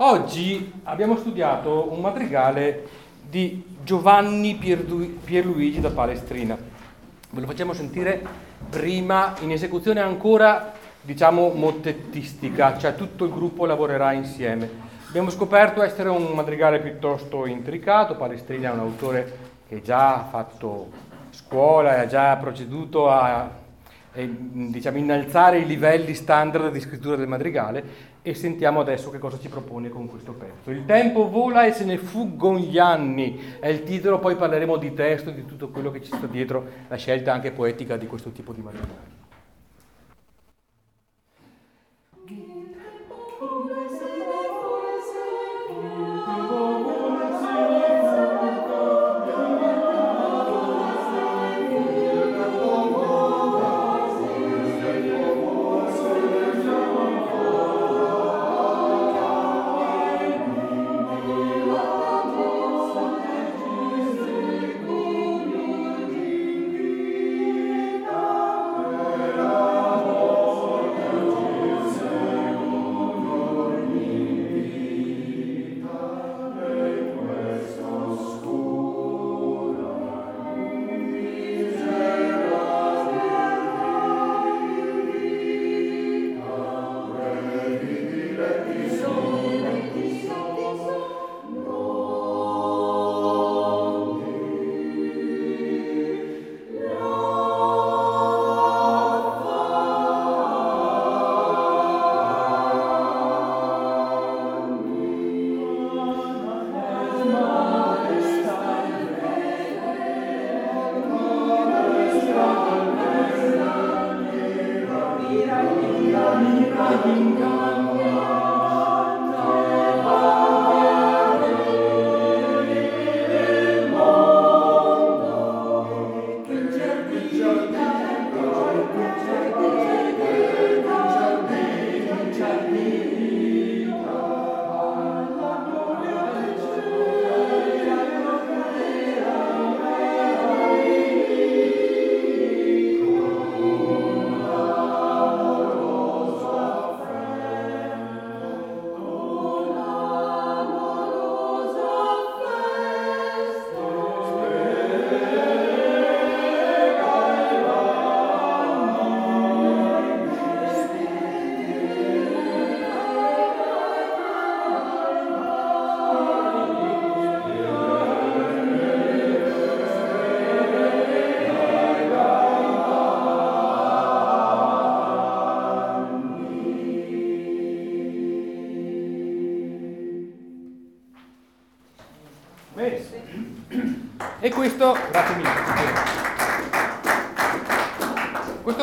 Oggi abbiamo studiato un madrigale di Giovanni Pierluigi da Palestrina. Ve lo facciamo sentire prima in esecuzione ancora, diciamo, mottettistica, cioè tutto il gruppo lavorerà insieme. Abbiamo scoperto essere un madrigale piuttosto intricato, Palestrina è un autore che già ha fatto scuola e ha già proceduto a diciamo, innalzare i livelli standard di scrittura del madrigale e sentiamo adesso che cosa ci propone con questo pezzo. Il tempo vola e se ne fuggono gli anni, è il titolo, poi parleremo di testo e di tutto quello che ci sta dietro la scelta anche poetica di questo tipo di madrigale.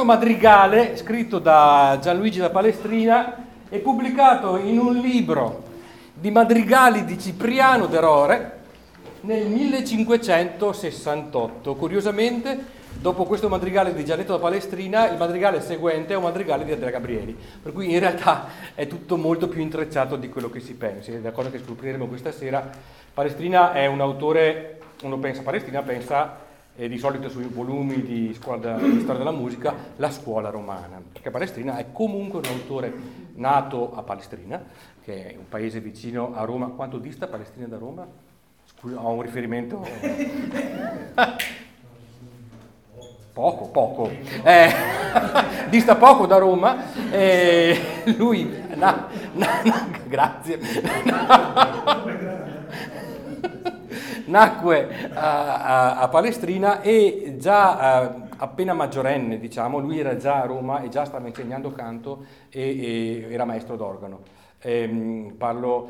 Madrigale scritto da Gianluigi da Palestrina è pubblicato in un libro di madrigali di Cipriano d'Erore nel 1568. Curiosamente, dopo questo madrigale di Gianetto da Palestrina, il madrigale seguente è un madrigale di Andrea Gabrieli, per cui in realtà è tutto molto più intrecciato di quello che si pensi. È la cosa che scopriremo questa sera. Palestrina è un autore uno pensa a Palestina, pensa eh, di solito sui volumi di, scuola, di storia della musica la scuola romana, perché Palestrina è comunque un autore nato a Palestrina, che è un paese vicino a Roma. Quanto dista Palestrina da Roma? Scusa, ho un riferimento. Poco, poco. Eh, dista poco da Roma. Eh, lui, na, na, na, grazie nacque a, a, a Palestrina e già uh, appena maggiorenne, diciamo, lui era già a Roma e già stava insegnando canto e, e era maestro d'organo. Ehm, parlo,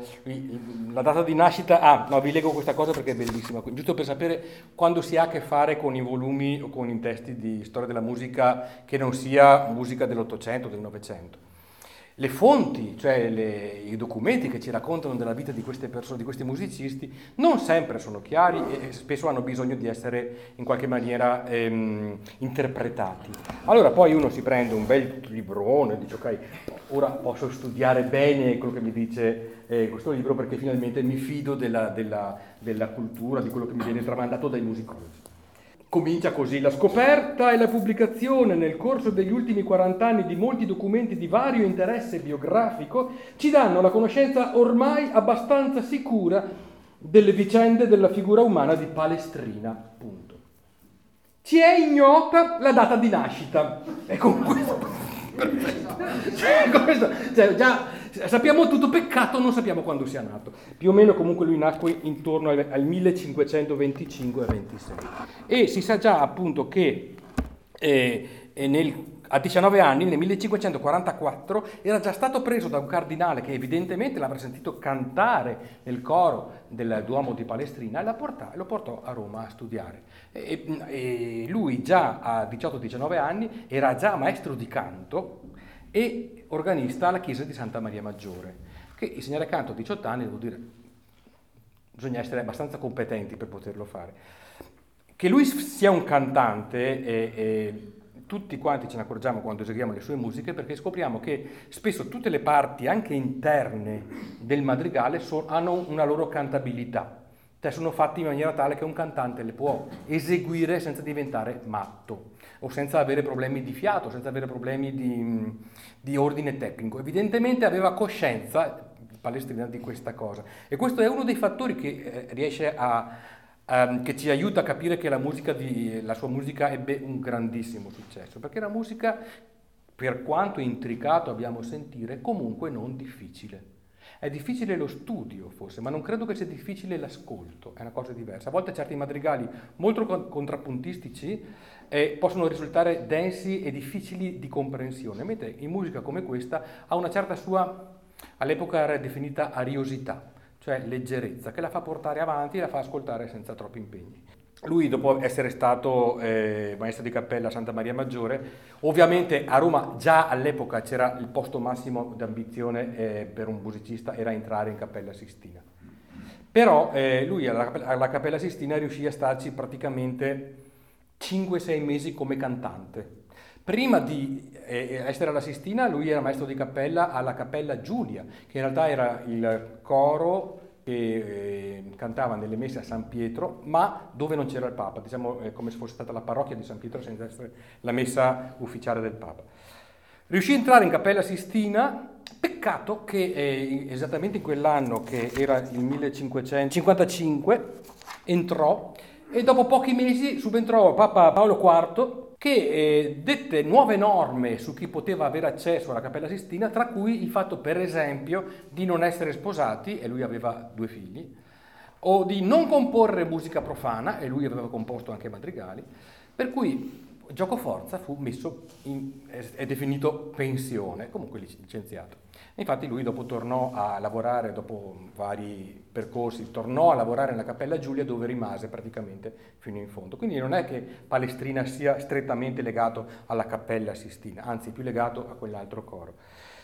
la data di nascita, ah no vi leggo questa cosa perché è bellissima, giusto per sapere quando si ha a che fare con i volumi o con i testi di storia della musica che non sia musica dell'Ottocento, del Novecento le fonti, cioè le, i documenti che ci raccontano della vita di queste persone, di questi musicisti, non sempre sono chiari e spesso hanno bisogno di essere in qualche maniera ehm, interpretati. Allora poi uno si prende un bel librone e dice ok, ora posso studiare bene quello che mi dice eh, questo libro perché finalmente mi fido della, della, della cultura, di quello che mi viene tramandato dai musicologi. Comincia così, la scoperta e la pubblicazione nel corso degli ultimi 40 anni di molti documenti di vario interesse biografico ci danno la conoscenza ormai abbastanza sicura delle vicende della figura umana di Palestrina. Punto. Ci è ignota la data di nascita. E con questo... Cioè, questo cioè, già sappiamo tutto, peccato non sappiamo quando sia nato. Più o meno comunque lui nacque intorno al, al 1525-26. E si sa già appunto che eh, nel a 19 anni, nel 1544, era già stato preso da un cardinale che evidentemente l'avrebbe sentito cantare nel coro del Duomo di Palestrina e lo portò a Roma a studiare. E, lui già a 18-19 anni era già maestro di canto e organista alla chiesa di Santa Maria Maggiore, che insegnare canto a 18 anni vuol dire bisogna essere abbastanza competenti per poterlo fare. Che lui sia un cantante e, e tutti quanti ce ne accorgiamo quando eseguiamo le sue musiche perché scopriamo che spesso tutte le parti, anche interne del madrigale, so, hanno una loro cantabilità. Cioè sono fatti in maniera tale che un cantante le può eseguire senza diventare matto o senza avere problemi di fiato, senza avere problemi di, di ordine tecnico. Evidentemente aveva coscienza Palestrina di questa cosa e questo è uno dei fattori che eh, riesce a, um, che ci aiuta a capire che la, di, la sua musica ebbe un grandissimo successo, perché la musica, per quanto intricato abbiamo sentire, comunque non difficile. È difficile lo studio forse, ma non credo che sia difficile l'ascolto, è una cosa diversa. A volte certi madrigali molto contrappuntistici eh, possono risultare densi e difficili di comprensione, mentre in musica come questa ha una certa sua, all'epoca era definita ariosità cioè leggerezza, che la fa portare avanti e la fa ascoltare senza troppi impegni. Lui, dopo essere stato eh, maestro di cappella a Santa Maria Maggiore, ovviamente a Roma già all'epoca c'era il posto massimo d'ambizione eh, per un musicista, era entrare in Cappella Sistina. Però eh, lui alla, alla Cappella Sistina riuscì a starci praticamente 5-6 mesi come cantante. Prima di eh, essere alla Sistina, lui era maestro di cappella alla Cappella Giulia, che in realtà era il coro che eh, cantava nelle messe a San Pietro, ma dove non c'era il Papa, diciamo eh, come se fosse stata la parrocchia di San Pietro senza essere la messa ufficiale del Papa. Riuscì a entrare in Cappella Sistina, peccato che eh, esattamente in quell'anno, che era il 1555, entrò e dopo pochi mesi subentrò Papa Paolo IV che eh, dette nuove norme su chi poteva avere accesso alla Cappella Sistina, tra cui il fatto, per esempio, di non essere sposati, e lui aveva due figli, o di non comporre musica profana, e lui aveva composto anche madrigali, per cui Gioco Forza fu messo in, è definito pensione, comunque licenziato. Infatti lui dopo tornò a lavorare, dopo vari percorsi, tornò a lavorare nella Cappella Giulia dove rimase praticamente fino in fondo. Quindi non è che Palestrina sia strettamente legato alla Cappella Sistina, anzi più legato a quell'altro coro.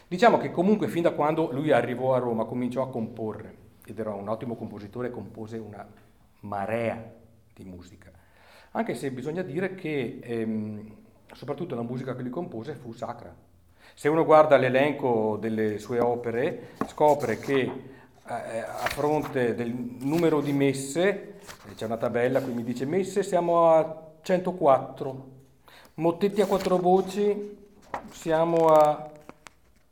Diciamo che comunque fin da quando lui arrivò a Roma cominciò a comporre, ed era un ottimo compositore, compose una marea di musica anche se bisogna dire che ehm, soprattutto la musica che lui compose fu sacra. Se uno guarda l'elenco delle sue opere, scopre che eh, a fronte del numero di messe, eh, c'è una tabella qui mi dice messe, siamo a 104, mottetti a quattro voci siamo a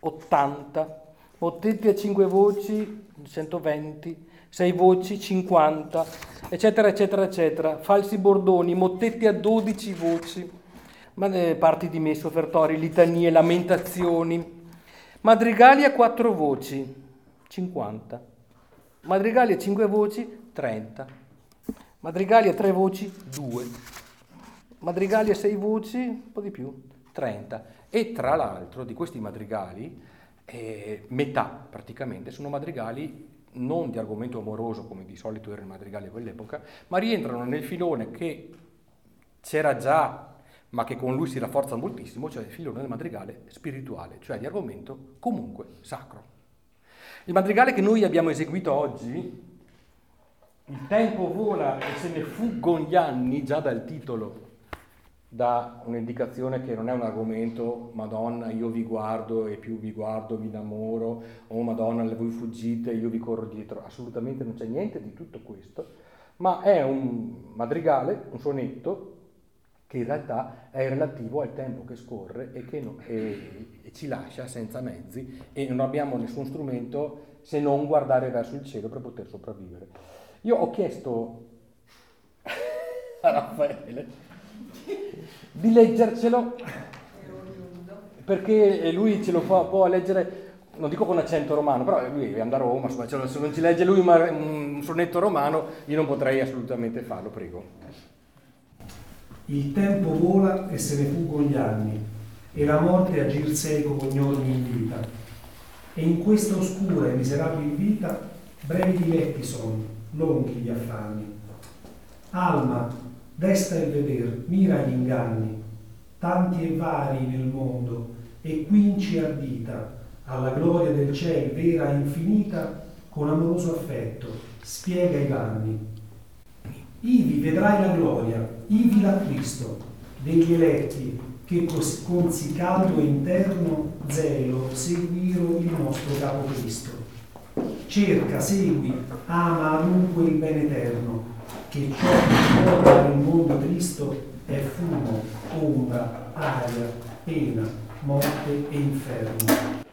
80, mottetti a cinque voci 120, sei voci 50, eccetera, eccetera, eccetera. Falsi bordoni, mottetti a 12 voci, parti di messo, offertori, litanie, lamentazioni. Madrigali a quattro voci, 50. Madrigali a cinque voci, 30. Madrigali a tre voci, 2. Madrigali a sei voci, un po' di più, 30. E tra l'altro di questi madrigali, eh, metà praticamente sono madrigali non di argomento amoroso come di solito era il madrigale a quell'epoca, ma rientrano nel filone che c'era già, ma che con lui si rafforza moltissimo, cioè il filone del madrigale spirituale, cioè di argomento comunque sacro. Il madrigale che noi abbiamo eseguito oggi, il tempo vola e se ne fuggono gli anni, già dal titolo dà un'indicazione che non è un argomento Madonna io vi guardo e più vi guardo vi innamoro o Madonna voi fuggite io vi corro dietro, assolutamente non c'è niente di tutto questo, ma è un madrigale, un sonetto che in realtà è relativo al tempo che scorre e che no, e, e ci lascia senza mezzi e non abbiamo nessun strumento se non guardare verso il cielo per poter sopravvivere. Io ho chiesto a Raffaele di leggercelo perché lui ce lo fa, può leggere non dico con accento romano, però lui è andato a Roma, se non ci legge lui un sonetto romano, io non potrei assolutamente farlo, prego. Il tempo vola e se ne fuggono gli anni, e la morte agir seco con ogni in vita. E in questa oscura e miserabile vita, brevi diletti sono, lunghi gli affanni. Alma, desta il veder, mira gli inganni, tanti e vari nel mondo, e quinci ardita, alla gloria del cielo vera e infinita, con amoroso affetto, spiega i vanni. Ivi vedrai la gloria, ivi la Cristo, degli eletti che con sì caldo interno zelo seguiro il nostro capo Cristo. Cerca, segui, ama dunque il bene eterno, che ciò che dare il mondo tristo è fumo, ombra, aria, pena, morte e inferno.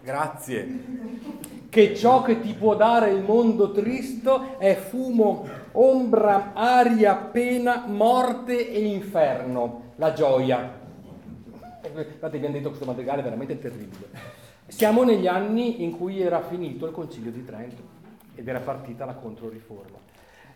Grazie. Che ciò che ti può dare il mondo tristo è fumo, ombra, aria, pena, morte e inferno. La gioia. Infatti abbiamo detto questo madrigale veramente terribile. Siamo negli anni in cui era finito il concilio di Trento ed era partita la controriforma.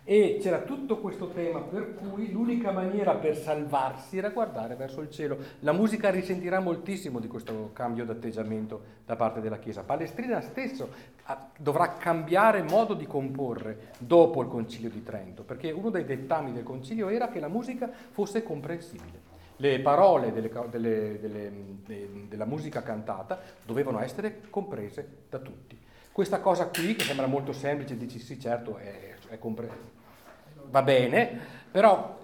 E c'era tutto questo tema per cui l'unica maniera per salvarsi era guardare verso il cielo. La musica risentirà moltissimo di questo cambio d'atteggiamento da parte della Chiesa. Palestrina stesso ah, dovrà cambiare modo di comporre dopo il Concilio di Trento, perché uno dei dettami del Concilio era che la musica fosse comprensibile. Le parole delle, delle, delle, della musica cantata dovevano essere comprese da tutti. Questa cosa qui, che sembra molto semplice, dici sì certo, è compre- va bene, però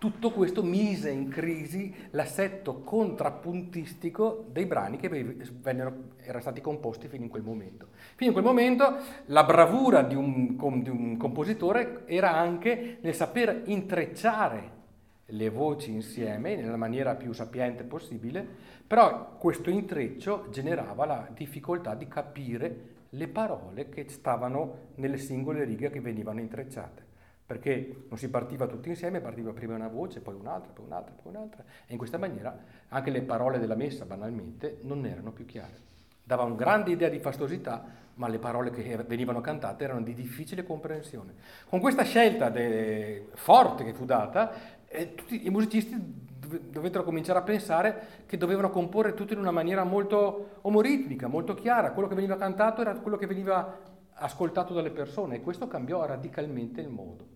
tutto questo mise in crisi l'assetto contrappuntistico dei brani che vennero, erano stati composti fino in quel momento. Fino in quel momento la bravura di un, di un compositore era anche nel saper intrecciare le voci insieme nella maniera più sapiente possibile, però questo intreccio generava la difficoltà di capire le parole che stavano nelle singole righe che venivano intrecciate, perché non si partiva tutti insieme, partiva prima una voce, poi un'altra, poi un'altra, poi un'altra, e in questa maniera anche le parole della messa banalmente non erano più chiare. Dava una grande idea di fastosità, ma le parole che venivano cantate erano di difficile comprensione. Con questa scelta de... forte che fu data, eh, tutti i musicisti dovettero cominciare a pensare che dovevano comporre tutto in una maniera molto omoritmica, molto chiara. Quello che veniva cantato era quello che veniva ascoltato dalle persone e questo cambiò radicalmente il modo.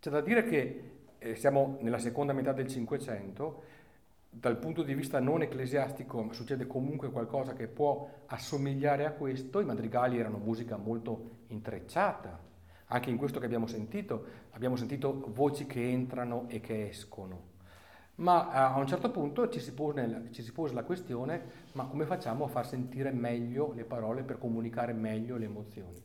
C'è da dire che eh, siamo nella seconda metà del Cinquecento, dal punto di vista non ecclesiastico succede comunque qualcosa che può assomigliare a questo, i madrigali erano musica molto intrecciata, anche in questo che abbiamo sentito, abbiamo sentito voci che entrano e che escono. Ma eh, a un certo punto ci si, pone, ci si pose la questione, ma come facciamo a far sentire meglio le parole per comunicare meglio le emozioni?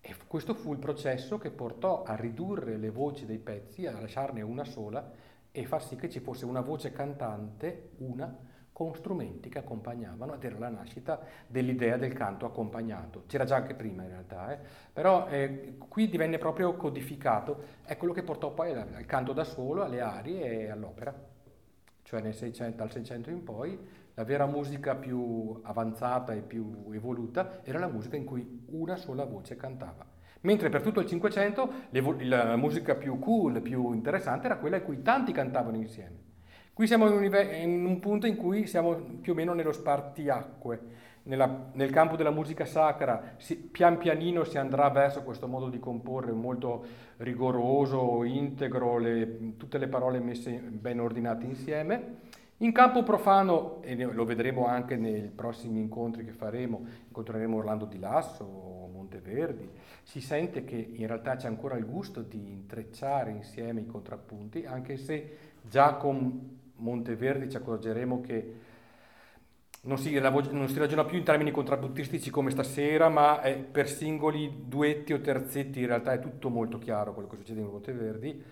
E questo fu il processo che portò a ridurre le voci dei pezzi, a lasciarne una sola e far sì che ci fosse una voce cantante, una, con strumenti che accompagnavano ed era la nascita dell'idea del canto accompagnato. C'era già anche prima in realtà, eh? però eh, qui divenne proprio codificato, è quello che portò poi al, al canto da solo, alle arie e all'opera. Cioè 600, dal 600 in poi la vera musica più avanzata e più evoluta era la musica in cui una sola voce cantava. Mentre per tutto il Cinquecento la musica più cool, più interessante era quella in cui tanti cantavano insieme. Qui siamo in un, punto in cui siamo più o meno nello spartiacque, Nella, nel campo della musica sacra si, pian pianino si andrà verso questo modo di comporre molto rigoroso, integro, le, tutte le parole messe ben ordinate insieme. In campo profano, e lo vedremo anche nei prossimi incontri che faremo, incontreremo Orlando di Lasso, Monteverdi, si sente che in realtà c'è ancora il gusto di intrecciare insieme i contrappunti, anche se già con Monteverdi ci accorgeremo che non si, non si, ragiona più in termini contrappuntistici come stasera, ma per singoli duetti o terzetti in realtà è tutto molto chiaro quello che succede in Monteverdi.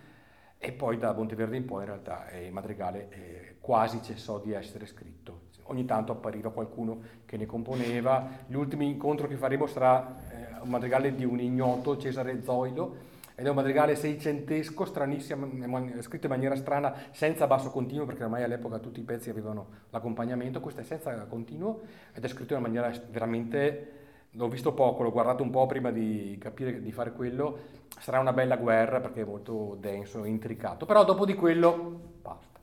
e poi da Monteverde in poi in realtà il madrigale eh, quasi cessò di essere scritto. Ogni tanto appariva qualcuno che ne componeva. L'ultimo incontro che faremo sarà eh, un madrigale di un ignoto, Cesare Zoilo, è un madrigale seicentesco, stranissimo, scritto in maniera strana, senza basso continuo, perché ormai all'epoca tutti i pezzi avevano l'accompagnamento, questo è senza continuo ed è scritto in maniera veramente, l'ho visto poco, l'ho guardato un po' prima di capire di fare quello, sarà una bella guerra perché è molto denso e intricato, però dopo di quello basta.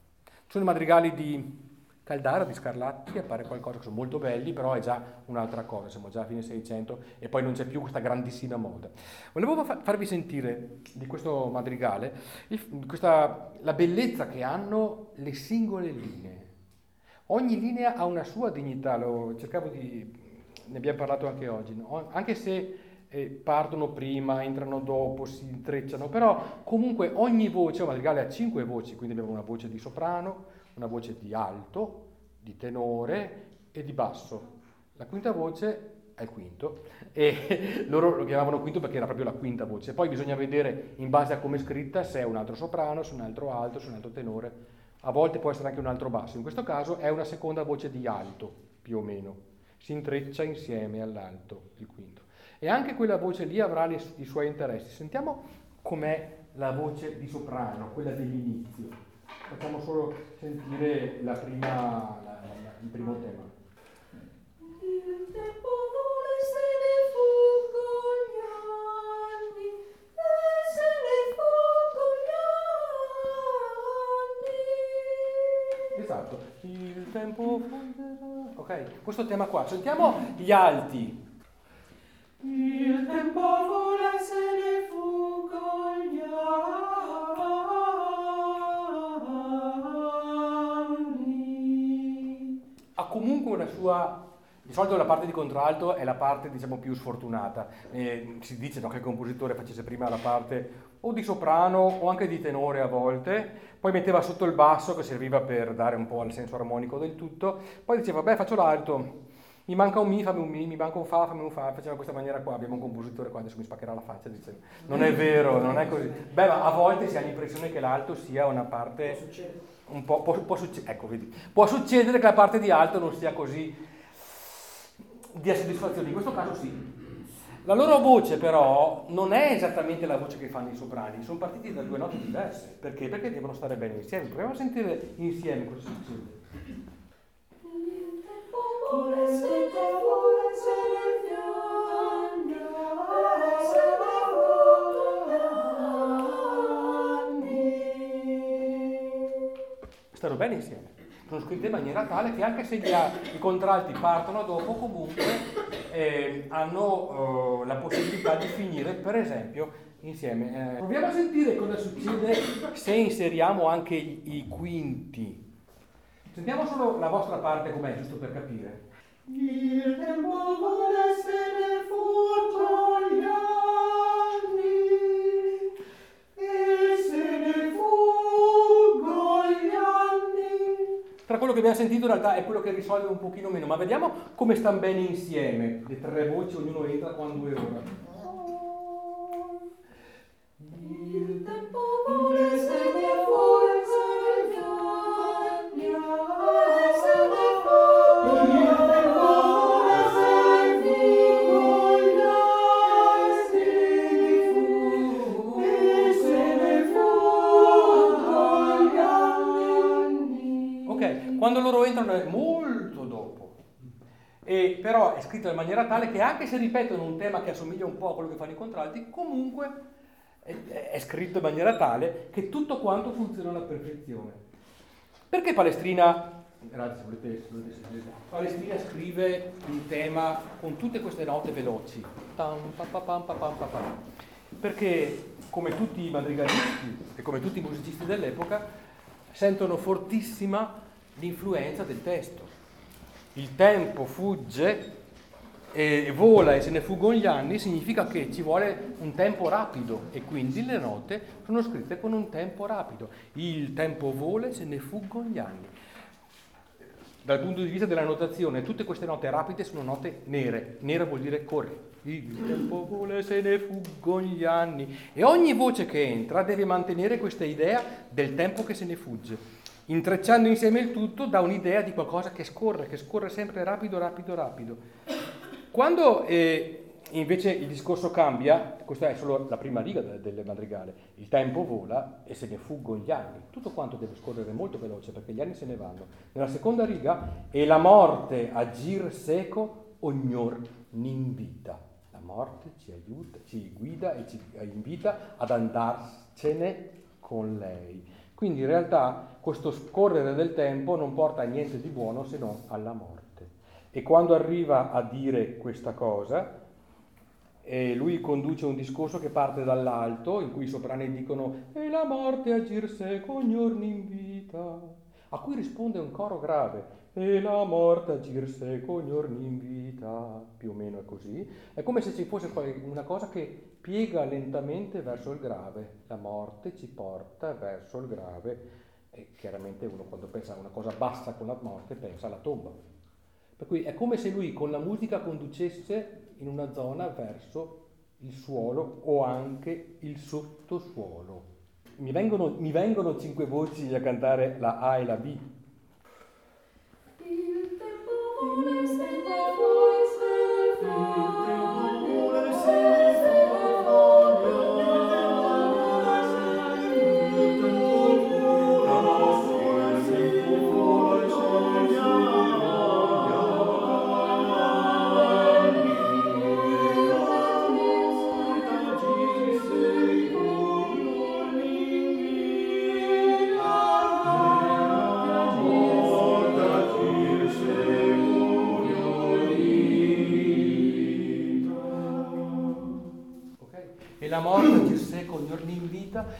Sono i madrigali di Caldara di Scarlatti appare qualcosa che sono molto belli, però è già un'altra cosa, siamo già a fine 600 e poi non c'è più questa grandissima moda. Volevo farvi sentire di questo madrigale questa, la bellezza che hanno le singole linee. Ogni linea ha una sua dignità, lo cercavo di, ne abbiamo parlato anche oggi, no? anche se eh, partono prima, entrano dopo, si intrecciano, però comunque ogni voce, un madrigale ha cinque voci, quindi abbiamo una voce di soprano, una voce di alto, di tenore e di basso. La quinta voce è il quinto e loro lo chiamavano quinto perché era proprio la quinta voce. Poi bisogna vedere in base a come è scritta se è un altro soprano, se è un altro alto, se è un altro tenore. A volte può essere anche un altro basso. In questo caso è una seconda voce di alto, più o meno. Si intreccia insieme all'alto, il quinto. E anche quella voce lì avrà i suoi interessi. Sentiamo com'è la voce di soprano, quella dell'inizio facciamo solo sentire la prima, la, la, il primo tema. Il tempo vola se ne fuggono gli anni, e se ne fuggono gli anni. Esatto, il tempo. Ok, questo tema qua. Sentiamo gli alti. Il tempo vola se ne fuggono gli anni. Comunque una sua... Di solito la parte di contralto è la parte diciamo più sfortunata. Eh, si dice no, che il compositore facesse prima la parte o di soprano o anche di tenore a volte, poi metteva sotto il basso che serviva per dare un po' il senso armonico del tutto, poi diceva beh faccio l'alto, mi manca un mi, fammi un mi, mi manca un fa, fammi un fa, faceva in questa maniera qua, abbiamo un compositore qua, adesso mi spaccherà la faccia, dice, non è vero, non è così. Beh, ma a volte si ha l'impressione che l'alto sia una parte un po', può, può, succe- ecco, vedi, può succedere che la parte di alto non sia così dia soddisfazione, in questo caso sì. La loro voce però non è esattamente la voce che fanno i soprani, sono partiti da due note diverse. Perché? Perché devono stare bene insieme. Proviamo a sentire insieme cosa succede. Stanno bene insieme. Sono scritte in maniera tale che anche se gli, i contralti partono dopo, comunque eh, hanno eh, la possibilità di finire, per esempio, insieme. Eh, proviamo a sentire cosa succede se inseriamo anche i, quinti. Sentiamo solo la vostra parte com'è, giusto per capire. Il tempo vuole se ne fuggo gli quello che abbiamo sentito in realtà è quello che risolve un pochino meno, ma vediamo come stanno bene insieme. Le tre voci, ognuno entra quando è ora. Però è scritto in maniera tale che anche se ripetono un tema che assomiglia un po' a quello che fanno i contralti, comunque è, scritto in maniera tale che tutto quanto funziona alla perfezione. Perché Palestrina, grazie, volete, volete sentire, Palestrina scrive un tema con tutte queste note veloci? Perché come tutti i madrigalisti e come tutti i musicisti dell'epoca sentono fortissima l'influenza del testo. Il tempo fugge e vola e se ne fuggono gli anni, significa che ci vuole un tempo rapido e quindi le note sono scritte con un tempo rapido. Il tempo vola e se ne fuggono gli anni. Dal punto di vista della notazione, tutte queste note rapide sono note nere. Nera vuol dire corre. il tempo vola e se ne fuggono gli anni. E ogni voce che entra deve mantenere questa idea del tempo che se ne fugge. Intrecciando insieme il tutto da un'idea di qualcosa che scorre, che scorre sempre rapido, rapido, rapido. Quando eh, invece il discorso cambia, questa è solo la prima riga del madrigale, il tempo vola e se ne fuggono gli anni, tutto quanto deve scorrere molto veloce perché gli anni se ne vanno. Nella seconda riga, e la morte a gir seco ognor n'invita morte ci aiuta, ci guida e ci invita ad andarcene con lei. Quindi in realtà questo scorrere del tempo non porta a niente di buono se non alla morte. E quando arriva a dire questa cosa, eh, lui conduce un discorso che parte dall'alto, in cui i soprani dicono E la morte agir seco ogni giorno in vita, a cui risponde un coro grave e la morte agir seco giorni in vita, più o meno è così. È come se ci fosse una cosa che piega lentamente verso il grave. La morte ci porta verso il grave chiaramente uno quando pensa a una cosa bassa con la morte pensa alla tomba. Per cui è come se lui con la musica conducesse in una zona verso il suolo o anche il sottosuolo. Mi vengono, mi vengono cinque voci a cantare la A e la B,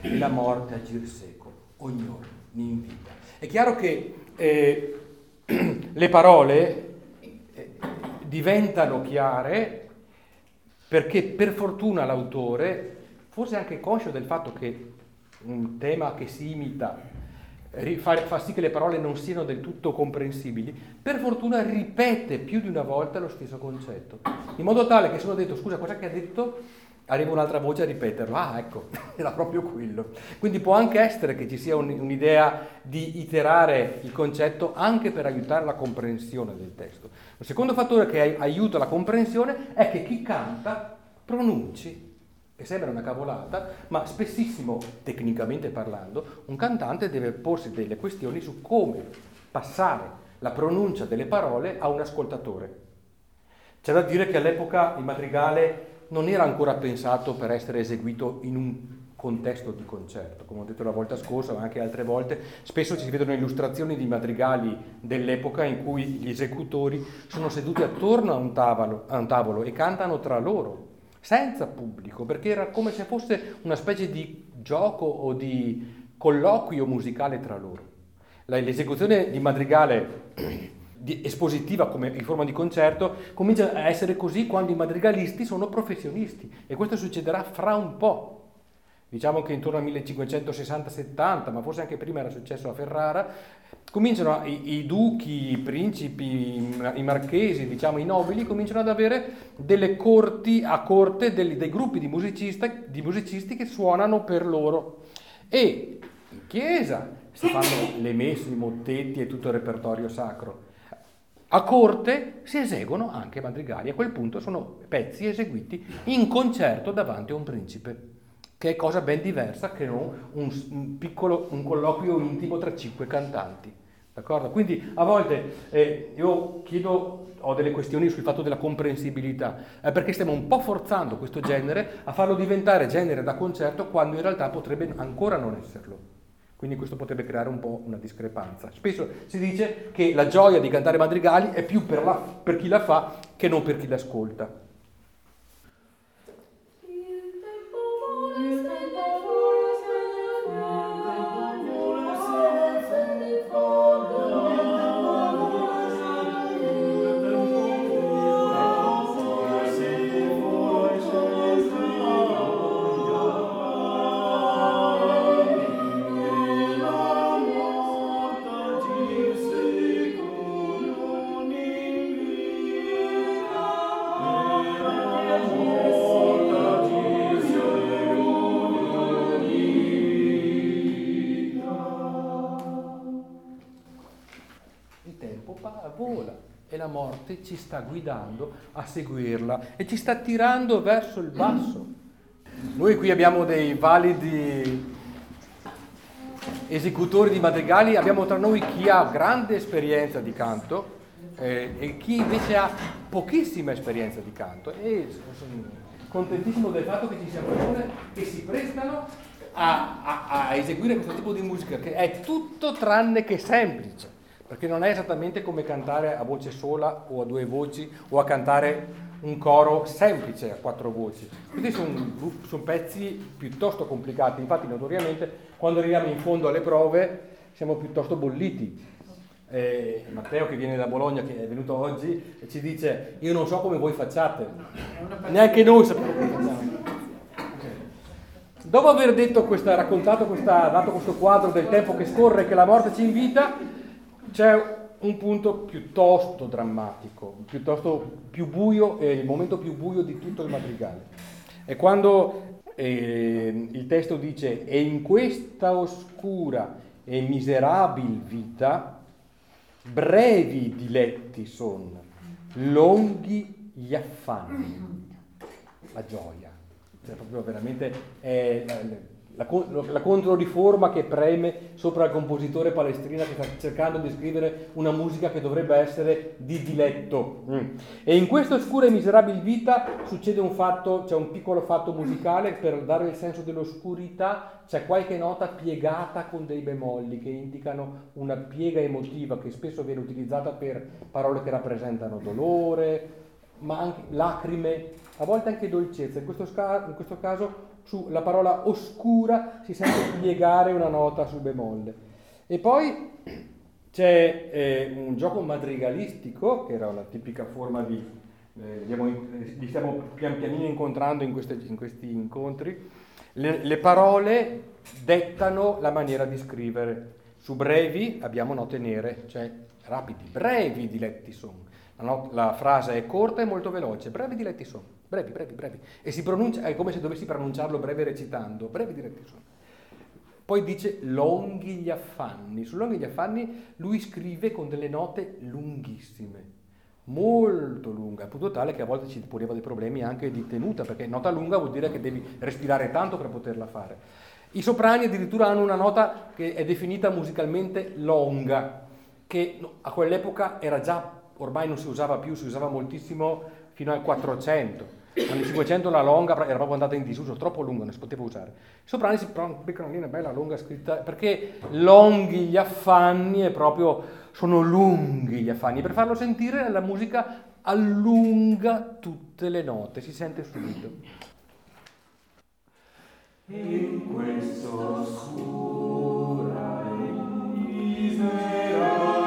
e la morte agir seco, ognor ni invita. È chiaro che eh, le parole eh, diventano chiare perché per fortuna l'autore, forse anche conscio del fatto che un tema che si imita fa, fa sì che le parole non siano del tutto comprensibili, per fortuna ripete più di una volta lo stesso concetto, in modo tale che sono detto, scusa, cosa che ha detto? Arriva un'altra voce a ripeterlo, ah ecco, era proprio quello. Quindi può anche essere che ci sia un, un'idea di iterare il concetto anche per aiutare la comprensione del testo. Il secondo fattore che aiuta la comprensione è che chi canta pronunci, che sembra una cavolata, ma spessissimo, tecnicamente parlando, un cantante deve porsi delle questioni su come passare la pronuncia delle parole a un ascoltatore. C'è da dire che all'epoca il madrigale non era ancora pensato per essere eseguito in un contesto di concerto. Come ho detto la volta scorsa, ma anche altre volte, spesso si vedono illustrazioni di madrigali dell'epoca in cui gli esecutori sono seduti attorno a un tavolo, a un tavolo e cantano tra loro, senza pubblico, perché era come se fosse una specie di gioco o di colloquio musicale tra loro. L'esecuzione di madrigale espositiva come in forma di concerto comincia a essere così quando i madrigalisti sono professionisti e questo succederà fra un po'. Diciamo che intorno al 1560-70, ma forse anche prima era successo a Ferrara, cominciano i, i, duchi, i principi, i marchesi, diciamo i nobili, cominciano ad avere delle corti a corte dei, dei gruppi di, di musicisti che suonano per loro. E in chiesa si fanno le messe, i mottetti e tutto il repertorio sacro. A corte si eseguono anche madrigali, a quel punto sono pezzi eseguiti in concerto davanti a un principe, che è cosa ben diversa che non un, un piccolo un colloquio intimo tra cinque cantanti. D'accordo? Quindi a volte eh, io chiedo, ho delle questioni sul fatto della comprensibilità, eh, perché stiamo un po' forzando questo genere a farlo diventare genere da concerto quando in realtà potrebbe ancora non esserlo. Quindi questo potrebbe creare un po' una discrepanza. Spesso si dice che la gioia di cantare madrigali è più per, la, per chi la fa che non per chi l'ascolta. La morte ci sta guidando a seguirla e ci sta tirando verso il basso. Noi qui abbiamo dei validi esecutori di madrigali, abbiamo tra noi chi ha grande esperienza di canto eh, e chi invece ha pochissima esperienza di canto e sono contentissimo del fatto che ci siano persone che si prestano a, a, a eseguire questo tipo di musica che è tutto tranne che semplice perché non è esattamente come cantare a voce sola o a due voci o a cantare un coro semplice a quattro voci. Questi sono, sono pezzi piuttosto complicati, infatti notoriamente quando arriviamo in fondo alle prove siamo piuttosto bolliti. Eh, Matteo che viene da Bologna, che è venuto oggi, ci dice io non so come voi facciate, neanche noi sappiamo come facciamo. Dopo aver detto questa, raccontato questa, dato questo quadro del tempo che scorre, che la morte ci invita, c'è un punto piuttosto drammatico, piuttosto più buio, è il momento più buio di tutto il madrigale. È quando eh, il testo dice, e in questa oscura e miserabile vita, brevi diletti sono, lunghi gli affanni, la gioia. Cioè proprio veramente è la, la controriforma che preme sopra il compositore palestrina che sta cercando di scrivere una musica che dovrebbe essere di diletto. Mm. E in questa oscura e miserabile vita succede un fatto, c'è un piccolo fatto musicale per dare il senso dell'oscurità, c'è qualche nota piegata con dei bemolli che indicano una piega emotiva che spesso viene utilizzata per parole che rappresentano dolore, ma anche lacrime, a volte anche dolcezza. In questo, in questo caso sulla parola oscura si sente piegare una nota sul bemolle. E poi c'è eh, un gioco madrigalistico, che era una tipica forma di, eh, li stiamo pian pianino incontrando in, queste, in questi incontri, le, le, parole dettano la maniera di scrivere. Su brevi abbiamo note nere, cioè rapidi, brevi diletti sono. La, not- la frase è corta e molto veloce, brevi diletti sono. Brevi, brevi, brevi. E si pronuncia, è come se dovessi pronunciarlo breve recitando. Brevi diretti sono. Poi dice lunghi gli affanni. Su lunghi gli affanni lui scrive con delle note lunghissime, molto lunghe, al punto tale che a volte ci poneva dei problemi anche di tenuta, perché nota lunga vuol dire che devi respirare tanto per poterla fare. I soprani addirittura hanno una nota che è definita musicalmente longa, che a quell'epoca era già, ormai non si usava più, si usava moltissimo fino al 400 nel 500 la longa era proprio andata in disuso, troppo lunga, non si poteva usare. Soprani si beccano una bella lunga scritta, perché lunghi gli affanni è proprio, sono lunghi gli affanni. Per farlo sentire la musica allunga tutte le note, si sente subito. In questo scura miserabile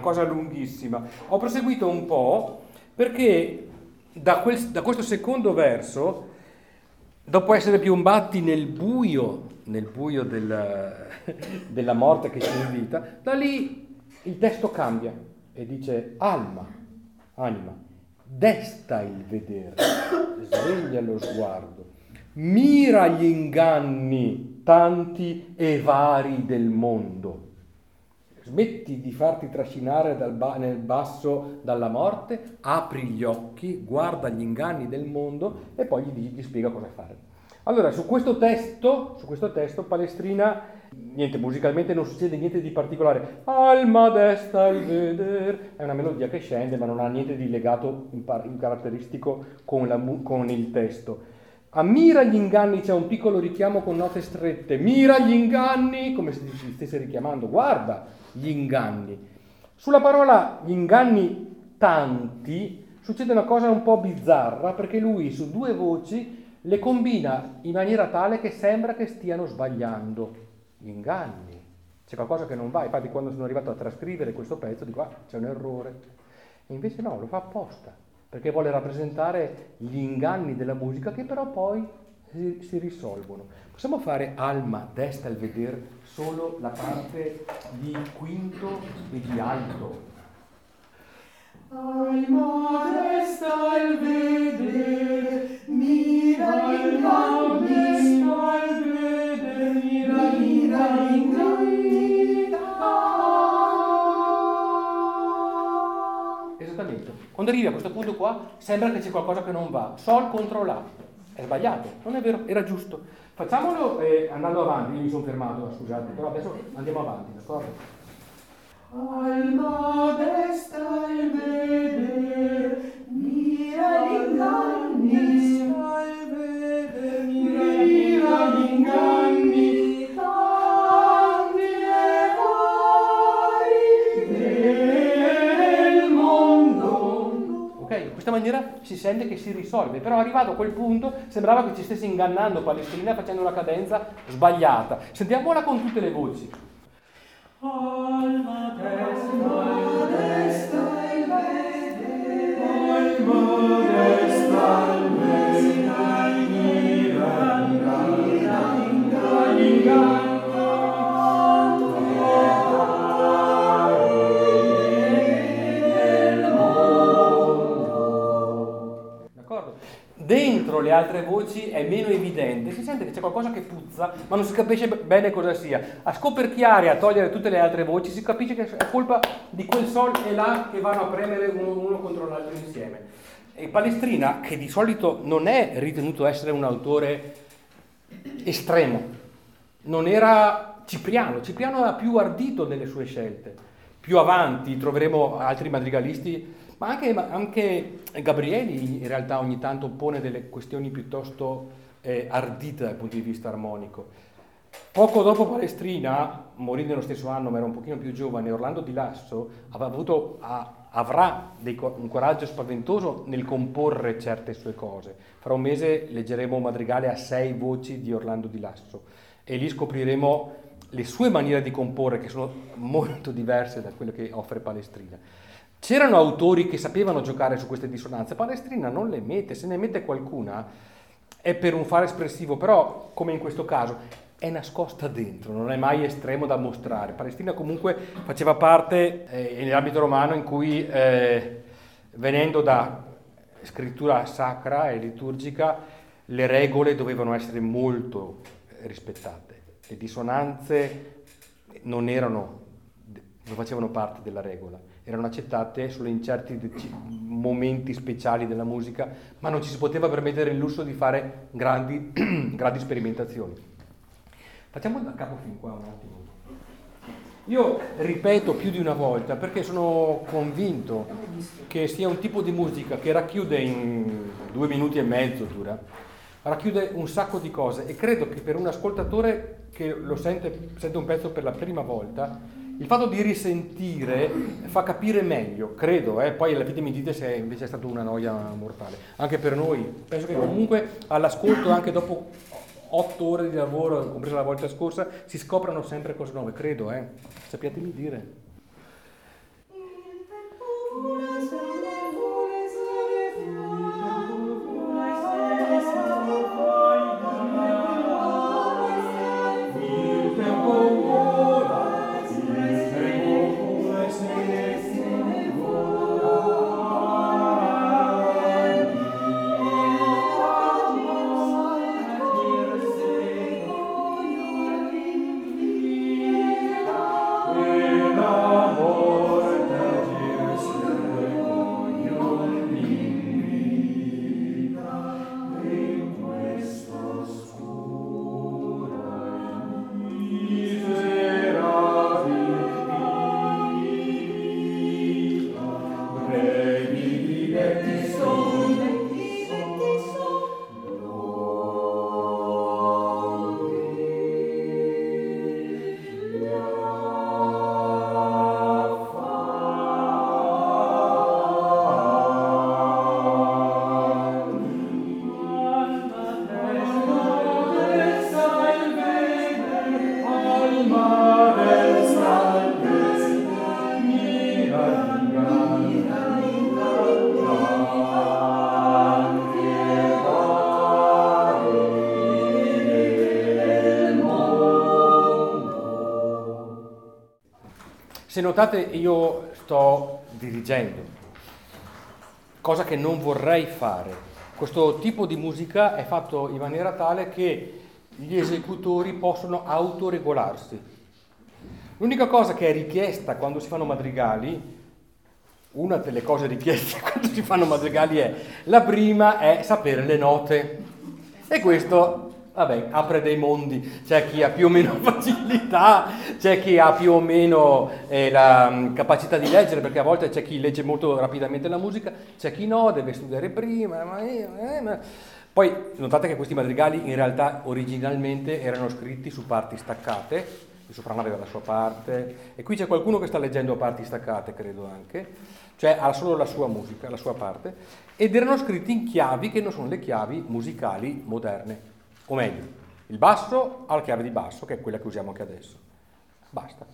cosa lunghissima. Ho proseguito un po' perché da, quel, da questo secondo verso, dopo essere piombati nel buio, nel buio della, della morte che ci invita, da lì il testo cambia e dice alma, anima, desta il vedere, sveglia lo sguardo, mira gli inganni tanti e vari del mondo smetti di farti trascinare ba- nel basso dalla morte, apri gli occhi, guarda gli inganni del mondo e poi gli, gli spiega cosa fare. Allora, su questo testo, su questo testo Palestrina, niente, musicalmente non succede niente di particolare. Alma desta il veder, è una melodia che scende, ma non ha niente di legato in, par- in caratteristico con, la, con il testo. A mira gli inganni c'è un piccolo richiamo con note strette. Mira gli inganni, come se si stesse richiamando, guarda, gli inganni. Sulla parola gli inganni tanti succede una cosa un po' bizzarra perché lui su due voci le combina in maniera tale che sembra che stiano sbagliando gli inganni. C'è qualcosa che non va, infatti quando sono arrivato a trascrivere questo pezzo dico ah c'è un errore. E invece no, lo fa apposta, perché vuole rappresentare gli inganni della musica che però poi si, si risolvono. Possiamo fare alma, destra al vedere solo la parte di quinto e di alto. Alma, destra al vedere, mira inganni, al vedere, mira inganni. Esattamente. Quando arrivi a questo punto qua, sembra che c'è qualcosa che non va. Sol contro La. È sbagliato, non è vero, era giusto. Facciamolo eh, andando avanti, io mi sono fermato, scusate, però adesso andiamo avanti, d'accordo? Alma destra il veder, mira gli inganni, mira maniera si sente che si risolve, però arrivato a quel punto sembrava che ci stesse ingannando Palestrina facendo una cadenza sbagliata. Sentiamola con tutte le voci. Alma destra, alma destra il vede, alma destra il vede, dentro le altre voci è meno evidente, si sente che c'è qualcosa che puzza, ma non si capisce bene cosa sia. A scoperchiare, a togliere tutte le altre voci, si capisce che è colpa di quel sol e là che vanno a premere uno, uno contro l'altro insieme. E Palestrina, che di solito non è ritenuto essere un autore estremo, non era Cipriano, Cipriano era più ardito nelle sue scelte. Più avanti troveremo altri madrigalisti ma anche, anche, Gabrieli in realtà ogni tanto pone delle questioni piuttosto eh, ardite dal punto di vista armonico. Poco dopo Palestrina, morì nello stesso anno, ma era un pochino più giovane, Orlando di Lasso avuto, a, avrà dei, un coraggio spaventoso nel comporre certe sue cose. Fra un mese leggeremo un madrigale a sei voci di Orlando di Lasso e lì scopriremo le sue maniere di comporre che sono molto diverse da quelle che offre Palestrina. C'erano autori che sapevano giocare su queste dissonanze, Palestrina non le mette, se ne mette qualcuna è per un fare espressivo, però come in questo caso è nascosta dentro, non è mai estremo da mostrare. Palestrina comunque faceva parte eh, nell'ambito romano in cui eh, venendo da scrittura sacra e liturgica le regole dovevano essere molto rispettate, le dissonanze non erano, non facevano parte della regola erano accettate solo in certi momenti speciali della musica, ma non ci si poteva permettere il lusso di fare grandi, grandi sperimentazioni. Facciamo da capo fin qua un attimo. Io ripeto più di una volta perché sono convinto che sia un tipo di musica che racchiude in due minuti e mezzo dura, racchiude un sacco di cose e credo che per un ascoltatore che lo sente, sente un pezzo per la prima volta, il fatto di risentire fa capire meglio, credo, eh? poi alla fine mi dite se invece è stata una noia mortale. Anche per noi, penso che comunque all'ascolto, anche dopo otto ore di lavoro, compresa la volta scorsa, si scoprano sempre cose nuove, credo, eh? sappiatemi dire. Notate io sto dirigendo, cosa che non vorrei fare. Questo tipo di musica è fatto in maniera tale che gli esecutori possono autoregolarsi. L'unica cosa che è richiesta quando si fanno madrigali, una delle cose richieste quando si fanno madrigali è, la prima è sapere le note. E questo Vabbè, apre dei mondi, c'è chi ha più o meno facilità, c'è chi ha più o meno eh, la um, capacità di leggere, perché a volte c'è chi legge molto rapidamente la musica, c'è chi no, deve studiare prima. Ma, eh, ma... Poi notate che questi madrigali in realtà originalmente erano scritti su parti staccate, il soprano aveva la sua parte, e qui c'è qualcuno che sta leggendo parti staccate, credo anche, cioè ha solo la sua musica, la sua parte, ed erano scritti in chiavi che non sono le chiavi musicali moderne o meglio, il basso ha la chiave di basso, che è quella che usiamo anche adesso. Basta.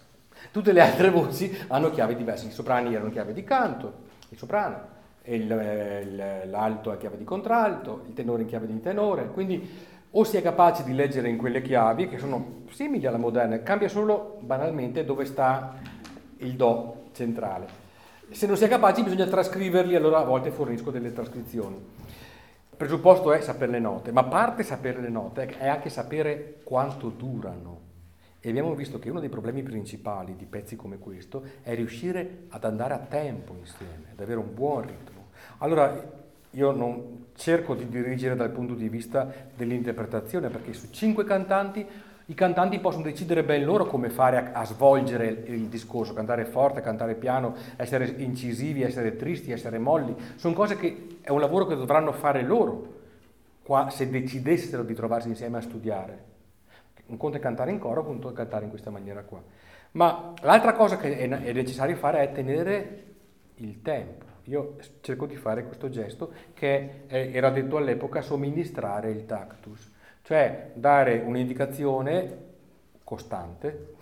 Tutte le altre voci hanno chiavi diverse. I soprani erano chiave di canto, il soprano, il, il, l'alto è chiave di contralto, il tenore in chiave di tenore. Quindi o si è capaci di leggere in quelle chiavi, che sono simili alla moderna, cambia solo banalmente dove sta il Do centrale. Se non si è capaci bisogna trascriverli, allora a volte fornisco delle trascrizioni presupposto è sapere le note, ma parte sapere le note è anche sapere quanto durano. E abbiamo visto che uno dei problemi principali di pezzi come questo è riuscire ad andare a tempo insieme, ad avere un buon ritmo. Allora io non cerco di dirigere dal punto di vista dell'interpretazione, perché su cinque cantanti i cantanti possono decidere ben loro come fare a, a, svolgere il discorso, cantare forte, cantare piano, essere incisivi, essere tristi, essere molli. Sono cose che è un lavoro che dovranno fare loro qua, se decidessero di trovarsi insieme a studiare. Un conto è cantare in coro, un conto è cantare in questa maniera qua. Ma l'altra cosa che è, è necessario fare è tenere il tempo. Io cerco di fare questo gesto che era detto all'epoca somministrare il tactus cioè dare un'indicazione costante,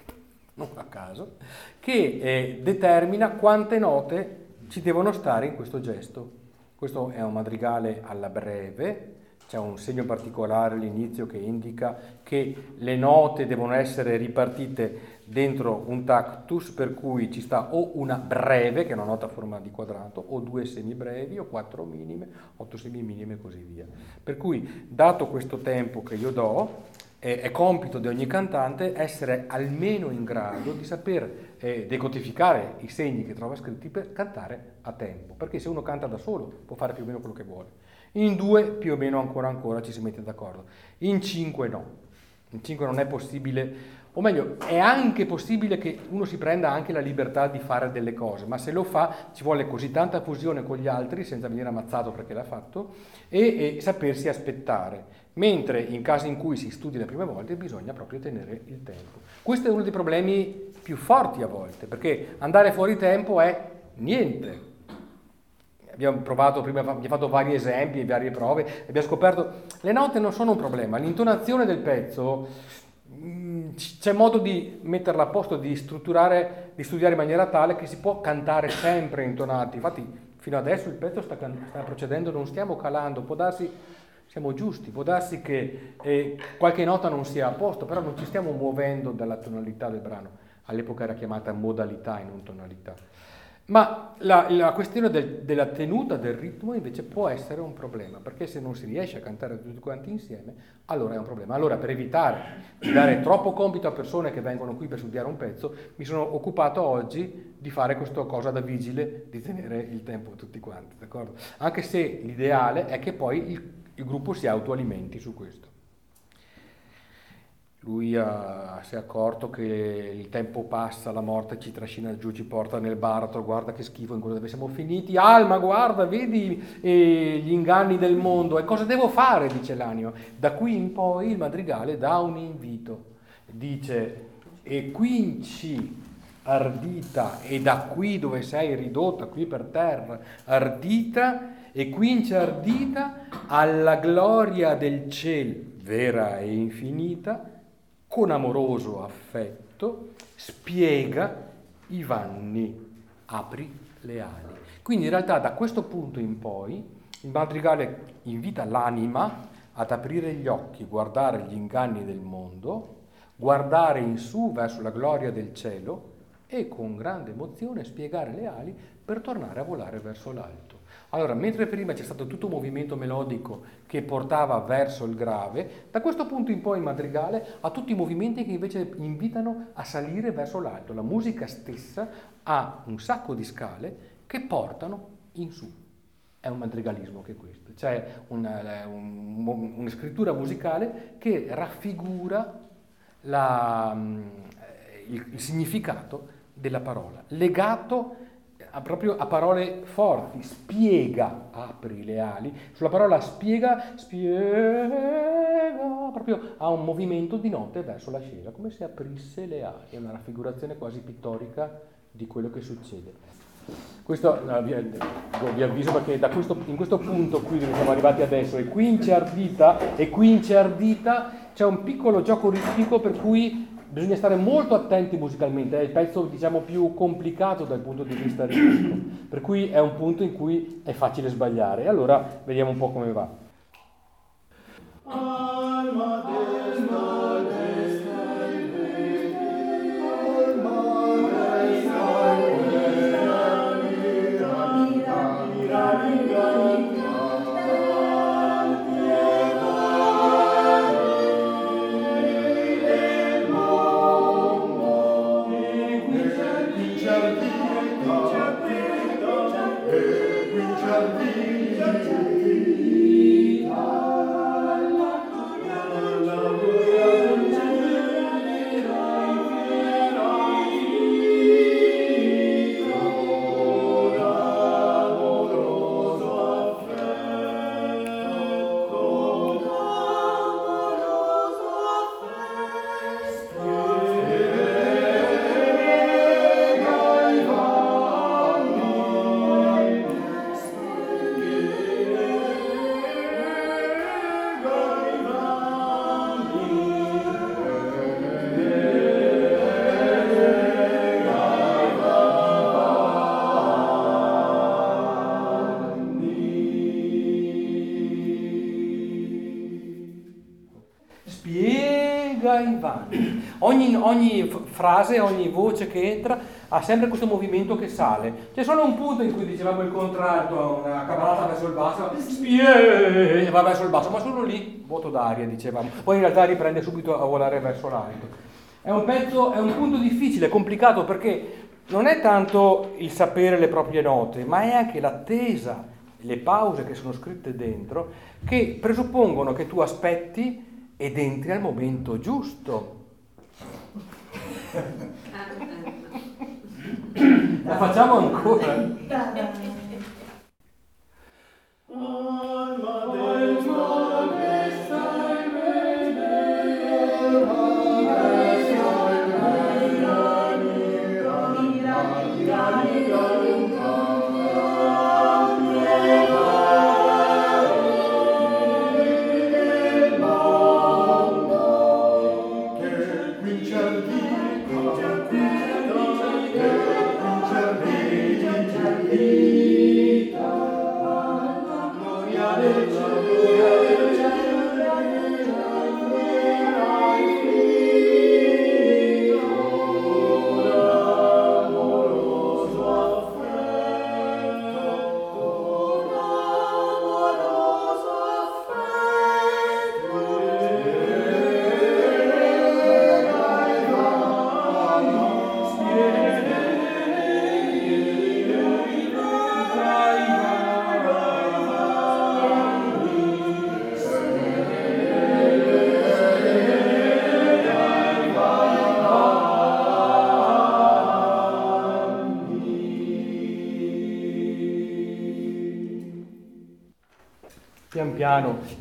non a caso, che eh, determina quante note ci devono stare in questo gesto. Questo è un madrigale alla breve, c'è un segno particolare all'inizio che indica che le note devono essere ripartite dentro un tactus per cui ci sta o una breve, che è una nota a forma di quadrato, o due semibrevi, o quattro minime, otto semiminime e così via. Per cui, dato questo tempo che io do, è, è compito di ogni cantante essere almeno in grado di saper eh, decodificare i segni che trova scritti per cantare a tempo, perché se uno canta da solo può fare più o meno quello che vuole. In due più o meno ancora ancora ci si mette d'accordo. In cinque no. In cinque non è possibile, o meglio, è anche possibile che uno si prenda anche la libertà di fare delle cose, ma se lo fa ci vuole così tanta fusione con gli altri senza venire ammazzato perché l'ha fatto e, e sapersi aspettare. Mentre in caso in cui si studi le prime volte bisogna proprio tenere il tempo. Questo è uno dei problemi più forti a volte, perché andare fuori tempo è niente, abbiamo provato prima, abbiamo fatto vari esempi, varie prove, abbiamo scoperto le note non sono un problema, l'intonazione del pezzo mm, c'è modo di metterla a posto, di strutturare, di studiare in maniera tale che si può cantare sempre intonati. Infatti, fino adesso il pezzo sta, sta procedendo, non stiamo calando, può darsi, siamo giusti, può darsi che eh, qualche nota non sia a posto, però non ci stiamo muovendo dalla tonalità del brano. All'epoca era chiamata modalità e non tonalità. Ma la, la questione del, della tenuta del ritmo invece può essere un problema, perché se non si riesce a cantare tutti quanti insieme, allora è un problema. Allora per evitare di dare troppo compito a persone che vengono qui per studiare un pezzo, mi sono occupato oggi di fare questa cosa da vigile, di tenere il tempo tutti quanti, d'accordo? Anche se l'ideale è che poi il, il gruppo si autoalimenti su questo lui ha, si è accorto che il tempo passa, la morte ci trascina giù, ci porta nel baratro, guarda che schifo in quello dove siamo finiti, Alma guarda, vedi eh, gli inganni del mondo. E cosa devo fare, dice l'animo. Da qui in poi il madrigale dà un invito, dice e quinci ardita e da qui dove sei ridotta, qui per terra, ardita e quinci ardita alla gloria del cielo vera e infinita, con amoroso affetto spiega i vanni, apri le ali. Quindi in realtà da questo punto in poi il madrigale invita l'anima ad aprire gli occhi, guardare gli inganni del mondo, guardare in su verso la gloria del cielo e con grande emozione spiegare le ali per tornare a volare verso l'alto. Allora, mentre prima c'è stato tutto un movimento melodico che portava verso il grave, da questo punto in poi il madrigale ha tutti i movimenti che invece invitano a salire verso l'alto. La musica stessa ha un sacco di scale che portano in su. È un madrigalismo che questo, cioè una, un, una scrittura musicale che raffigura la, il, il significato della parola, legato a, proprio a parole forti, spiega, apri le ali, sulla parola spiega, spiega, proprio ha un movimento di notte verso l'ascesa, come se aprisse le ali, è una raffigurazione quasi pittorica di quello che succede. Questo no, vi, vi, avviso perché questo, in questo punto qui dove siamo arrivati adesso, e quince ardita, e quince ardita, c'è un piccolo gioco ritmico per cui bisogna stare molto attenti musicalmente, è il pezzo diciamo più complicato dal punto di vista ritmico, per cui è un punto in cui è facile sbagliare. Allora vediamo un po' come va. Alma frase, ogni voce che entra ha sempre questo movimento che sale. C'è solo un punto in cui dicevamo il contralto, una cavalata verso il basso, e va verso il basso, ma solo lì, vuoto d'aria dicevamo. Poi in realtà riprende subito a volare verso l'alto. È un pezzo, è un punto difficile, complicato, perché non è tanto il sapere le proprie note, ma è anche l'attesa, le pause che sono scritte dentro, che presuppongono che tu aspetti ed entri al momento giusto. La facciamo ancora? piano,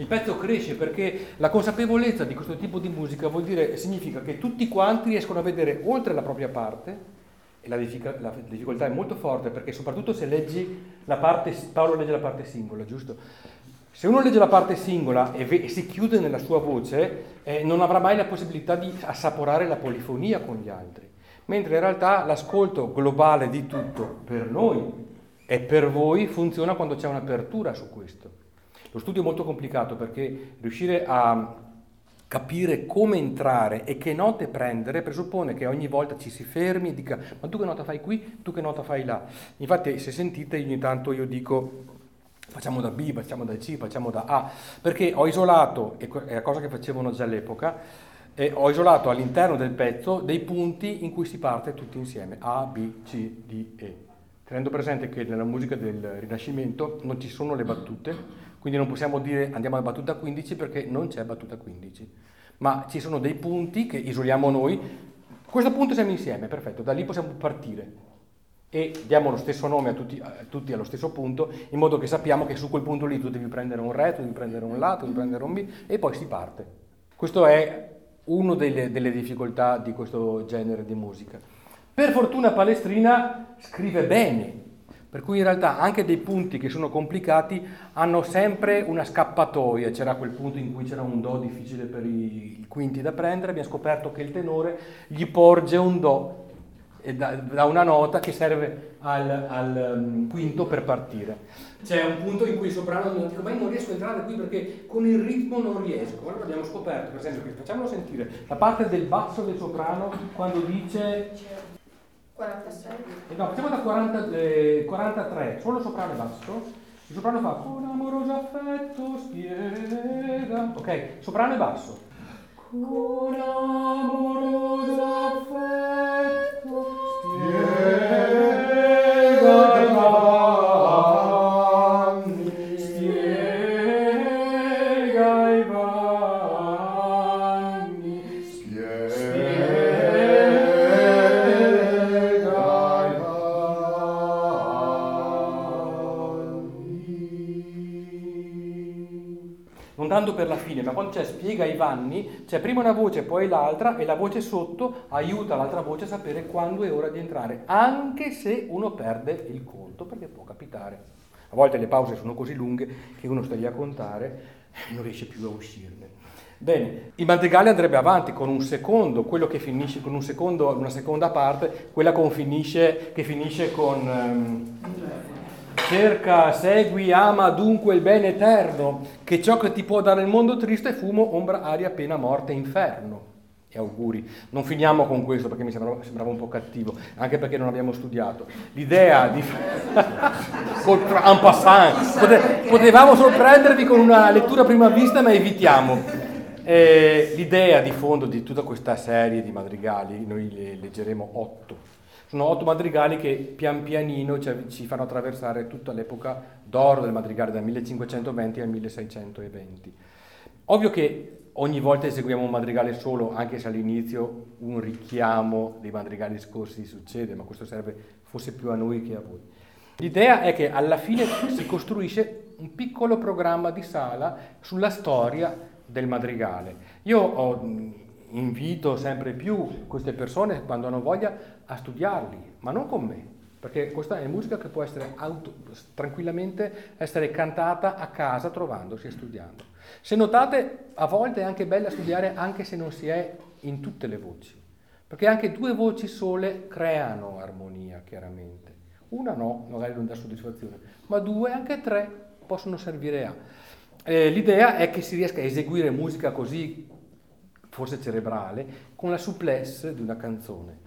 pezzo cresce perché la consapevolezza di questo tipo di musica vuol dire, significa che tutti quanti riescono a vedere oltre la propria parte, e la, diffic- la difficoltà è molto forte perché soprattutto se leggi la parte, Paolo legge la parte singola, giusto? Se uno legge la parte singola e, ve- e si chiude nella sua voce, eh, non avrà mai la possibilità di assaporare la polifonia con gli altri, mentre in realtà l'ascolto globale di tutto per noi e per voi funziona quando c'è un'apertura su questo. Lo studio è molto complicato perché riuscire a capire come entrare e che note prendere presuppone che ogni volta ci si fermi e dica ma tu che nota fai qui, tu che nota fai là. Infatti se sentite ogni tanto io dico facciamo da B, facciamo da C, facciamo da A, perché ho isolato, è la cosa che facevano già all'epoca, ho isolato all'interno del pezzo dei punti in cui si parte tutti insieme, A, B, C, D, E. Tenendo presente che nella musica del Rinascimento non ci sono le battute, quindi non possiamo dire andiamo alla battuta 15 perché non c'è battuta 15, ma ci sono dei punti che isoliamo noi. A questo punto siamo insieme, perfetto, da lì possiamo partire e diamo lo stesso nome a tutti, a tutti, allo stesso punto, in modo che sappiamo che su quel punto lì tu devi prendere un re, tu devi prendere un la, tu devi prendere un b e poi si parte. Questa è una delle, delle difficoltà di questo genere di musica. Per fortuna Palestrina scrive bene, per cui in realtà anche dei punti che sono complicati hanno sempre una scappatoia. C'era quel punto in cui c'era un Do difficile per i quinti da prendere, abbiamo scoperto che il tenore gli porge un Do da, una nota che serve al, al um, quinto per partire. C'è un punto in cui il soprano dice ma io non riesco a entrare qui perché con il ritmo non riesco. Allora abbiamo scoperto, per esempio, che facciamolo sentire la parte del basso del soprano quando dice 46. Eh no, facciamo da 40, eh, 43, solo soprano e basso. Il soprano fa con amoroso affetto spiega. Ok, soprano e basso. Con amoroso affetto spiega i vanni, c'è prima una voce, poi l'altra e la voce sotto aiuta l'altra voce a sapere quando è ora di entrare, anche se uno perde il conto, perché può capitare. A volte le pause sono così lunghe che uno sta lì a contare e non riesce più a uscirne. Bene, il madrigale andrebbe avanti con un secondo, quello che finisce con un secondo, una seconda parte, quella con finisce, che finisce con... Um, Cerca, segui, ama dunque il bene eterno, che ciò che ti può dare il mondo triste è fumo, ombra, aria, pena, morte, inferno. E auguri. Non finiamo con questo perché mi sembrava, sembrava un po' cattivo, anche perché non abbiamo studiato. L'idea di... en passant. Potevamo sorprendervi con una lettura a prima vista, ma evitiamo. Eh, l'idea di fondo di tutta questa serie di madrigali, noi le leggeremo otto sono otto madrigali che pian pianino ci fanno attraversare tutta l'epoca d'oro del madrigale dal 1520 al 1620. Ovvio che ogni volta eseguiamo un madrigale solo, anche se all'inizio un richiamo dei madrigali scorsi succede, ma questo serve forse più a noi che a voi. L'idea è che alla fine si costruisce un piccolo programma di sala sulla storia del madrigale. Io ho invito sempre più queste persone, quando hanno voglia, a studiarli, ma non con me, perché questa è musica che può essere auto, tranquillamente essere cantata a casa trovandosi e studiando. Se notate, a volte è anche bella studiare anche se non si è in tutte le voci, perché anche due voci sole creano armonia, chiaramente. Una no, magari non dà soddisfazione, ma due, anche tre, possono servire a. Eh, l'idea è che si riesca a eseguire musica così forse cerebrale, con la souplesse di una canzone.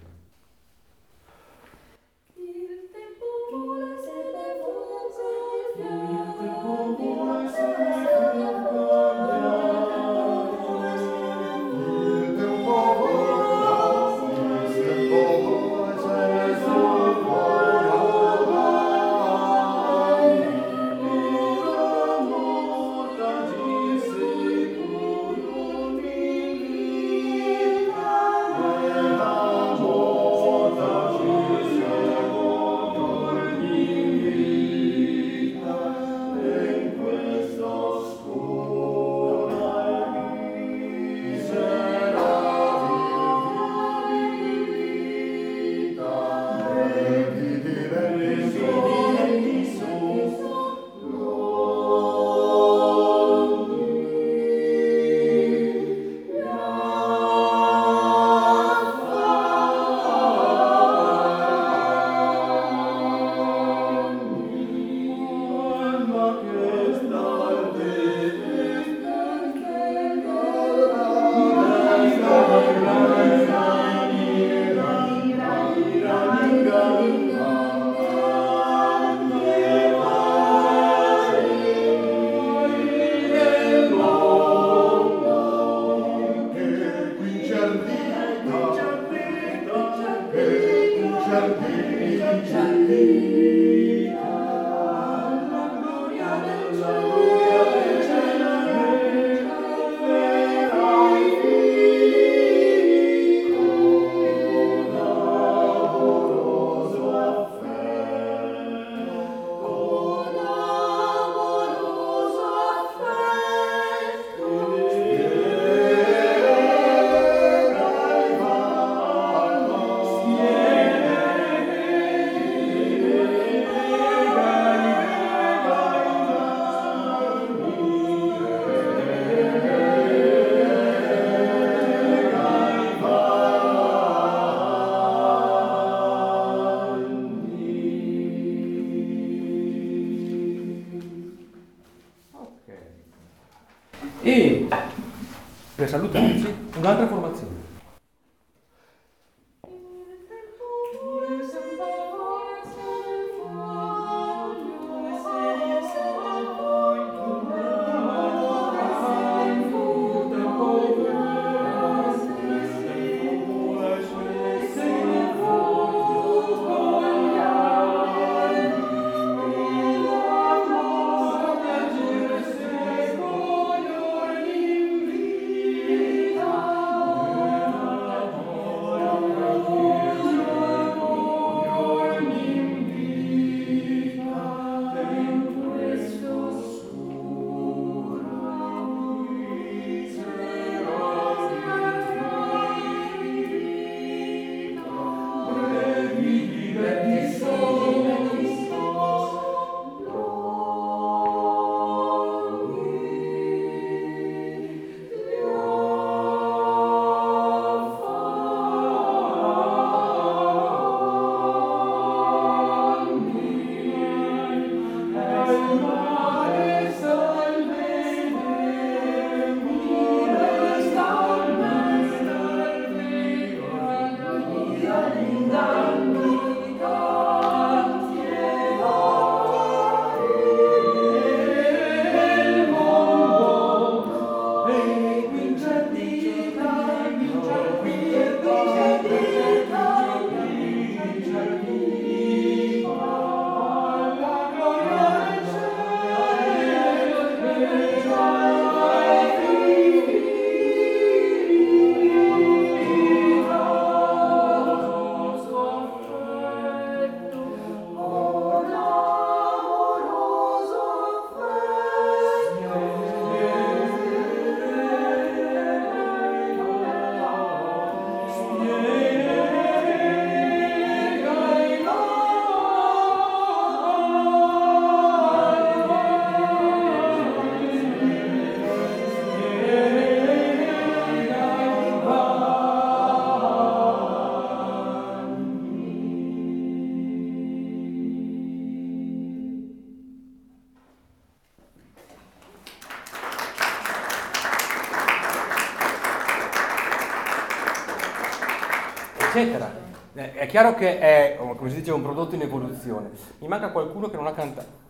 Eccetera. Eh, È chiaro che è, come si dice, un prodotto in evoluzione. Mi manca qualcuno che non ha cantato.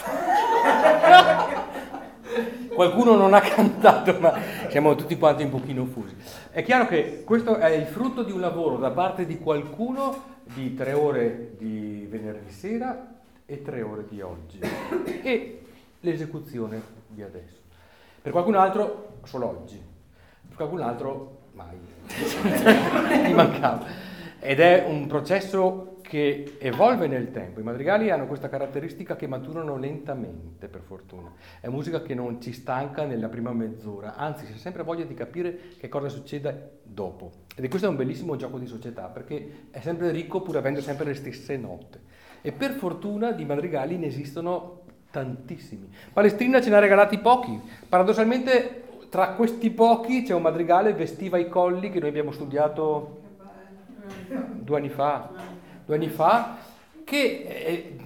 Qualcuno non ha cantato, ma siamo tutti quanti un pochino fusi. È chiaro che questo è il frutto di un lavoro da parte di qualcuno di tre ore di venerdì sera e tre ore di oggi e l'esecuzione di adesso. Per qualcun altro solo oggi, per qualcun altro mai. Ti mancava. Ed è un processo che evolve nel tempo. I madrigali hanno questa caratteristica che maturano lentamente, per fortuna. È musica che non ci stanca nella prima mezz'ora, anzi si ha sempre voglia di capire che cosa succede dopo. Ed questo è un bellissimo gioco di società, perché è sempre ricco pur avendo sempre le stesse note. E per fortuna di madrigali ne esistono tantissimi. Palestrina ce ne ha regalati pochi. Paradossalmente tra questi pochi c'è un madrigale, Vestiva i colli, che noi abbiamo studiato due anni fa, due anni fa che eh,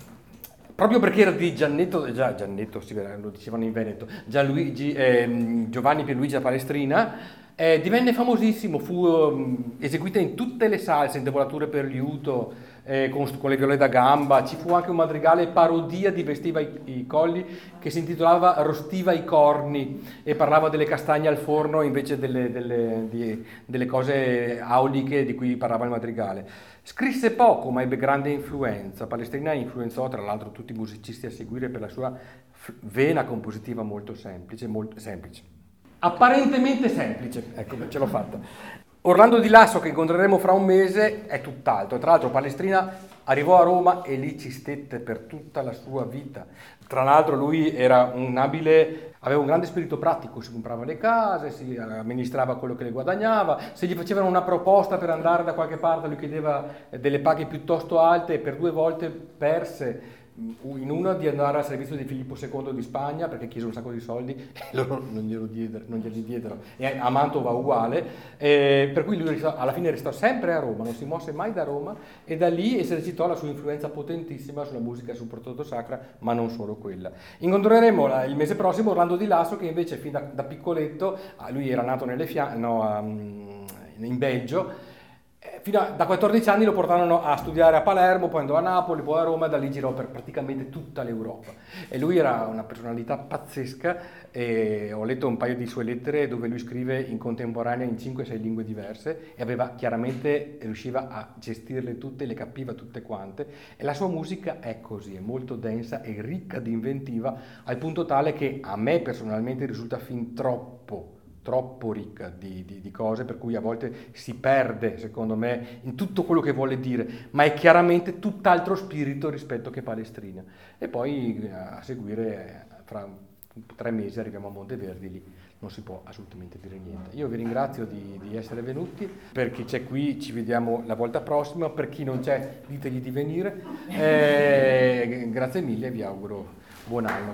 proprio perché era di Giannetto, già Giannetto, sì, lo dicevano in Veneto, eh, Giovanni Pierluigi da Palestrina, eh, divenne famosissimo, fu um, eseguita in tutte le salse, in devolature per liuto, eh, con, con, le viole da gamba, ci fu anche un madrigale parodia di Vestiva i, i, colli che si intitolava Rostiva i corni e parlava delle castagne al forno invece delle, delle, di, delle cose auliche di cui parlava il madrigale. Scrisse poco ma ebbe grande influenza, Palestrina influenzò tra l'altro tutti i musicisti a seguire per la sua vena compositiva molto semplice, molto semplice. Apparentemente semplice, ecco, ce l'ho fatta. Orlando Di Lasso, che incontreremo fra un mese, è tutt'altro. Tra l'altro Palestrina arrivò a Roma e lì ci stette per tutta la sua vita. Tra l'altro lui era un abile, aveva un grande spirito pratico, si comprava le case, si amministrava quello che le guadagnava, se gli facevano una proposta per andare da qualche parte lui chiedeva delle paghe piuttosto alte e per due volte perse in una di andare al servizio di Filippo II di Spagna perché chiese un sacco di soldi e loro non, glielo diedero, non glieli diedero. E a Mantova uguale. Eh, per cui lui alla fine restò sempre a Roma non si mosse mai da Roma e da lì esercitò la sua influenza potentissima sulla musica soprattutto sacra ma non solo quella. Incontreremo il mese prossimo Orlando Di Lasso che invece fin da, da piccoletto ah, lui era nato fiamme no, um, in Belgio fino a, da 14 anni lo portarono a studiare a Palermo, poi andò a Napoli, poi a Roma e da lì girò per praticamente tutta l'Europa. E lui era una personalità pazzesca e ho letto un paio di sue lettere dove lui scrive in contemporanea in 5-6 lingue diverse e aveva chiaramente, riusciva a gestirle tutte, le capiva tutte quante e la sua musica è così, è molto densa e ricca di inventiva al punto tale che a me personalmente risulta fin troppo troppo ricca di, di, di, cose, per cui a volte si perde, secondo me, in tutto quello che vuole dire, ma è chiaramente tutt'altro spirito rispetto che Palestrina. E poi eh, a seguire, fra tre mesi arriviamo a Monteverdi, lì non si può assolutamente dire niente. Io vi ringrazio di, di essere venuti, per chi c'è qui ci vediamo la volta prossima, per chi non c'è ditegli di venire. Eh, grazie mille e vi auguro buon anno.